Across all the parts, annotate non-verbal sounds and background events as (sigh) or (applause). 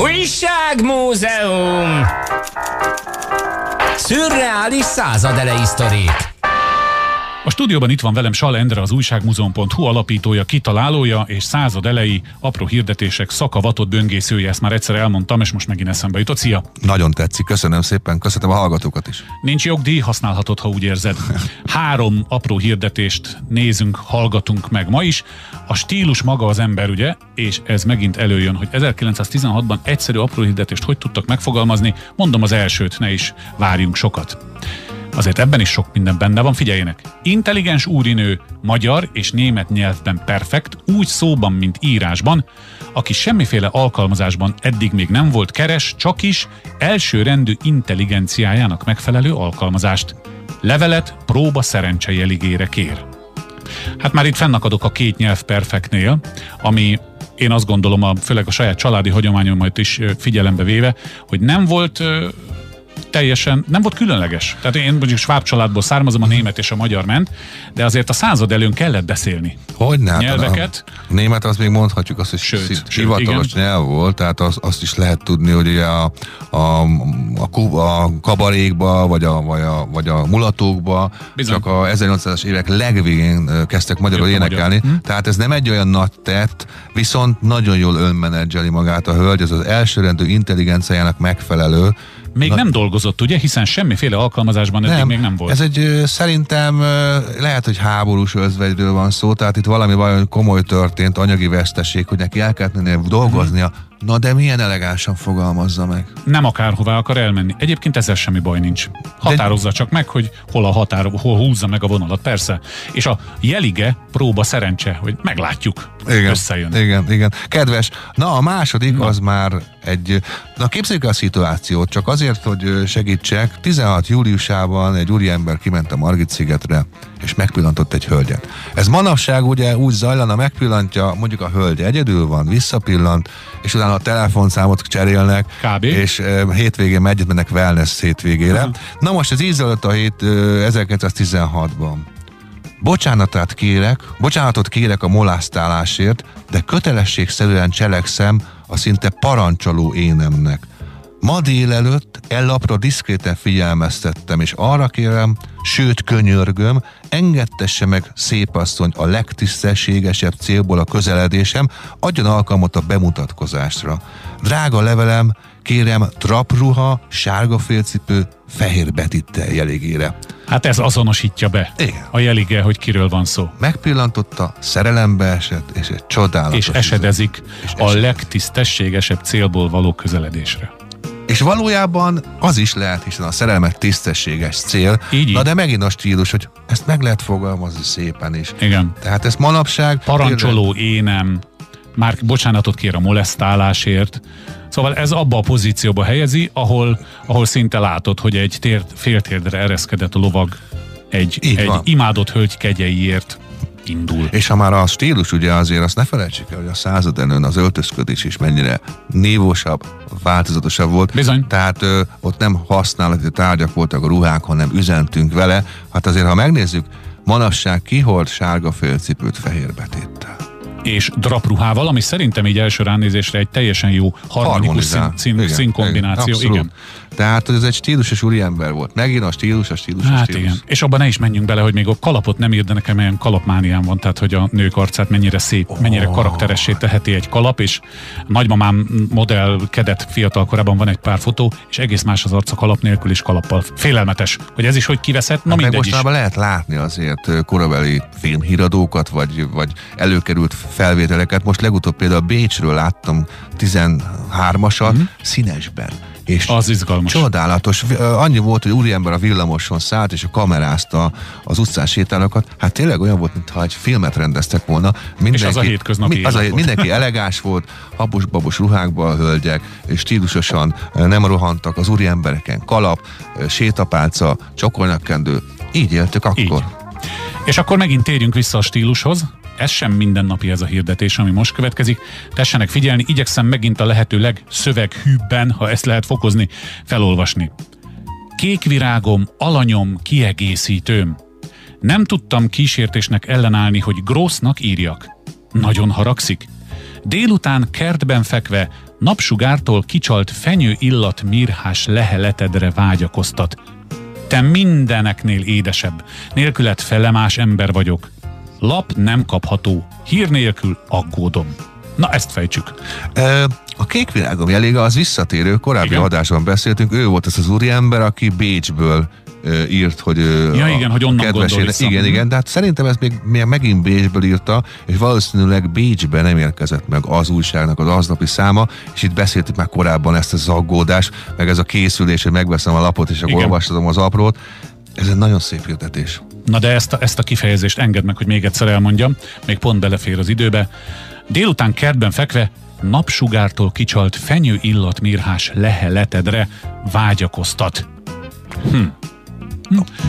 Újságmúzeum! Szürreális századelei sztorik a stúdióban itt van velem Sal Endre, az újságmúzeum.hu alapítója, kitalálója és század elejé apró hirdetések szakavatott böngészője. Ezt már egyszer elmondtam, és most megint eszembe jutott. Szia! Nagyon tetszik, köszönöm szépen, köszönöm a hallgatókat is. Nincs jogdíj, használhatod, ha úgy érzed. (laughs) Három apró hirdetést nézünk, hallgatunk meg ma is. A stílus maga az ember, ugye? És ez megint előjön, hogy 1916-ban egyszerű apró hirdetést hogy tudtak megfogalmazni. Mondom az elsőt, ne is várjunk sokat. Azért ebben is sok minden benne van, figyeljenek. Intelligens úrinő, magyar és német nyelvben perfekt, úgy szóban, mint írásban, aki semmiféle alkalmazásban eddig még nem volt keres, csak is elsőrendű intelligenciájának megfelelő alkalmazást. Levelet próba szerencsejeligére kér. Hát már itt fennakadok a két nyelv perfektnél, ami én azt gondolom, a, főleg a saját családi hagyományomat is figyelembe véve, hogy nem volt teljesen, nem volt különleges. Tehát én mondjuk sváb családból származom, a német és a magyar ment, de azért a század előn kellett beszélni. Hogy ne? Hát Nyelveket. A német az még mondhatjuk azt, hogy sőt, hivatalos igen. nyelv volt, tehát az, azt is lehet tudni, hogy ugye a, a, a, a kabarékba, vagy a, vagy a, vagy a mulatókba Bizony. csak a 1800-as évek legvégén kezdtek magyarul Jött énekelni. Magyar. Hm? Tehát ez nem egy olyan nagy tett, viszont nagyon jól önmenedzseli magát a hölgy, ez az elsőrendű intelligenciájának megfelelő, még Na, nem dolgozott, ugye? Hiszen semmiféle alkalmazásban eddig nem, még nem volt. Ez egy szerintem lehet, hogy háborús özvegyről van szó, tehát itt valami vajon komoly történt, anyagi veszteség, hogy neki el kellett dolgoznia. Hmm. Na de milyen elegánsan fogalmazza meg. Nem akárhová akar elmenni. Egyébként ezzel semmi baj nincs. Határozza de... csak meg, hogy hol a határ, hol húzza meg a vonalat, persze. És a jelige próba szerencse, hogy meglátjuk, igen, összejön. Igen, igen. Kedves, na a második na. az már egy, na képzeljük a szituációt, csak azért, hogy segítsek, 16 júliusában egy úriember kiment a Margit szigetre, és megpillantott egy hölgyet. Ez manapság ugye úgy zajlana, megpillantja, mondjuk a hölgy egyedül van, visszapillant, és utána a telefonszámot cserélnek, Kb. és hétvégén megy, mennek wellness hétvégére. Uh-huh. Na most ez így a hét e, 1916-ban. Bocsánatát kérek, bocsánatot kérek a molesztálásért, de kötelességszerűen cselekszem a szinte parancsoló énemnek. Ma délelőtt ellapra diszkréten figyelmeztettem, és arra kérem, sőt könyörgöm, engedtesse meg szépasszony a legtisztességesebb célból a közeledésem, adjon alkalmat a bemutatkozásra. Drága levelem, kérem trapruha, sárga félcipő, fehér betittel jeligére. Hát ez azonosítja be Igen. a jelige, hogy kiről van szó. Megpillantotta, szerelembe esett, és egy csodálatos... És esedezik és a esedezik. legtisztességesebb célból való közeledésre. És valójában az is lehet, hiszen a szerelmet tisztességes cél. Így, Na de megint a stílus, hogy ezt meg lehet fogalmazni szépen is. Igen. Tehát ezt manapság... Parancsoló énem, már bocsánatot kér a molesztálásért. Szóval ez abba a pozícióba helyezi, ahol, ahol szinte látod, hogy egy tért, féltérdre ereszkedett a lovag egy, egy imádott hölgy kegyeiért indul. És ha már a stílus, ugye azért azt ne felejtsük el, hogy a század előn az öltözködés is mennyire névosabb, változatosabb volt. Bizony. Tehát ö, ott nem használati tárgyak voltak a ruhák, hanem üzentünk vele. Hát azért, ha megnézzük, manapság kihord sárga félcipőt fehér betéttel és drapruhával, ami szerintem így első ránézésre egy teljesen jó harmonikus szín, szín, színkombináció. Igen, igen. Tehát ez egy stílusos úriember volt. Megint a stílus, a stílus, hát a stílus. igen. És abban ne is menjünk bele, hogy még a kalapot nem ír, de nekem ilyen kalapmániám van, tehát hogy a nők arcát mennyire szép, oh. mennyire karakteressé teheti egy kalap, és nagymamám modellkedett fiatal korában van egy pár fotó, és egész más az arca kalap nélkül is kalappal. Félelmetes, hogy ez is hogy kiveszett, na hát mindegy mostanában lehet látni azért korabeli filmhíradókat, vagy, vagy előkerült felvételeket. Most legutóbb például Bécsről láttam 13-asat mm-hmm. színesben és az izgalmas. Csodálatos. Annyi volt, hogy úriember a villamoson szállt, és a kamerázta az utcán sétálókat. Hát tényleg olyan volt, mintha egy filmet rendeztek volna. Mindenki, és az a hétköznapi mi, az a, Mindenki elegáns volt, habos-babos ruhákba a hölgyek, és stílusosan nem rohantak az úriembereken. Kalap, sétapálca, csokolnakkendő. Így éltük akkor. Így. És akkor megint térjünk vissza a stílushoz ez sem mindennapi ez a hirdetés, ami most következik. Tessenek figyelni, igyekszem megint a lehető legszöveghűbben, ha ezt lehet fokozni, felolvasni. Kék virágom, alanyom, kiegészítőm. Nem tudtam kísértésnek ellenállni, hogy Grossnak írjak. Nagyon haragszik. Délután kertben fekve napsugártól kicsalt fenyő illat mirhás leheletedre vágyakoztat. Te mindeneknél édesebb, nélkület felemás ember vagyok. Lap nem kapható, hír nélkül aggódom. Na, ezt fejtsük. Ö, A kék világom jelége az visszatérő, korábbi Igen. adásban beszéltünk, ő volt az az úriember, aki Bécsből írt, hogy Ja, igen, hogy onnan kedvesére-. Igen, igen, de hát szerintem ezt még, még megint Bécsből írta, és valószínűleg Bécsben nem érkezett meg az újságnak az aznapi száma, és itt beszéltük már korábban ezt az aggódást, meg ez a készülés, hogy megveszem a lapot, és akkor Igen. olvasom az aprót. Ez egy nagyon szép hirdetés. Na de ezt a, ezt a kifejezést engedd meg, hogy még egyszer elmondjam, még pont belefér az időbe. Délután kertben fekve napsugártól kicsalt fenyő illat mirhás leheletedre vágyakoztat.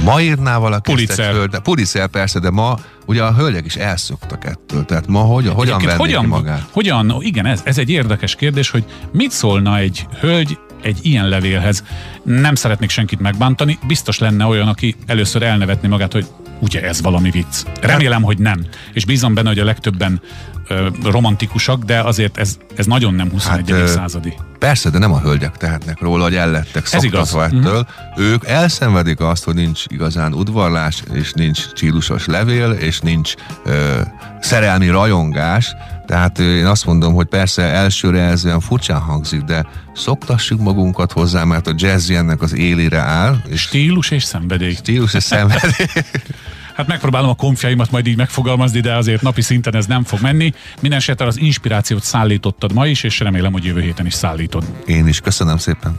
Ma írná valaki Pulitzer. egy hölgynek- Pulitzer persze, de ma ugye a hölgyek is elszoktak ettől. Tehát ma hogyan, hogyan vennék hogyan, magát? hogyan, igen, ez, ez egy érdekes kérdés, hogy mit szólna egy hölgy egy ilyen levélhez. Nem szeretnék senkit megbántani, biztos lenne olyan, aki először elnevetni magát, hogy ugye ez valami vicc. Remélem, hogy nem. És bízom benne, hogy a legtöbben ö, romantikusak, de azért ez, ez nagyon nem 21. Hát, századi. Persze, de nem a hölgyek tehetnek róla, hogy el lettek Ez igaz. Mhm. szoktatva ettől. Ők elszenvedik azt, hogy nincs igazán udvarlás, és nincs csílusos levél, és nincs ö, szerelmi rajongás. Tehát én azt mondom, hogy persze elsőre ez olyan furcsán hangzik, de szoktassuk magunkat hozzá, mert a jazz ennek az élére áll, és Stílus és szenvedély. stílus és szenvedély. (laughs) Hát megpróbálom a konfjaimat majd így megfogalmazni, de azért napi szinten ez nem fog menni. Minden az inspirációt szállítottad ma is, és remélem, hogy jövő héten is szállítod. Én is köszönöm szépen.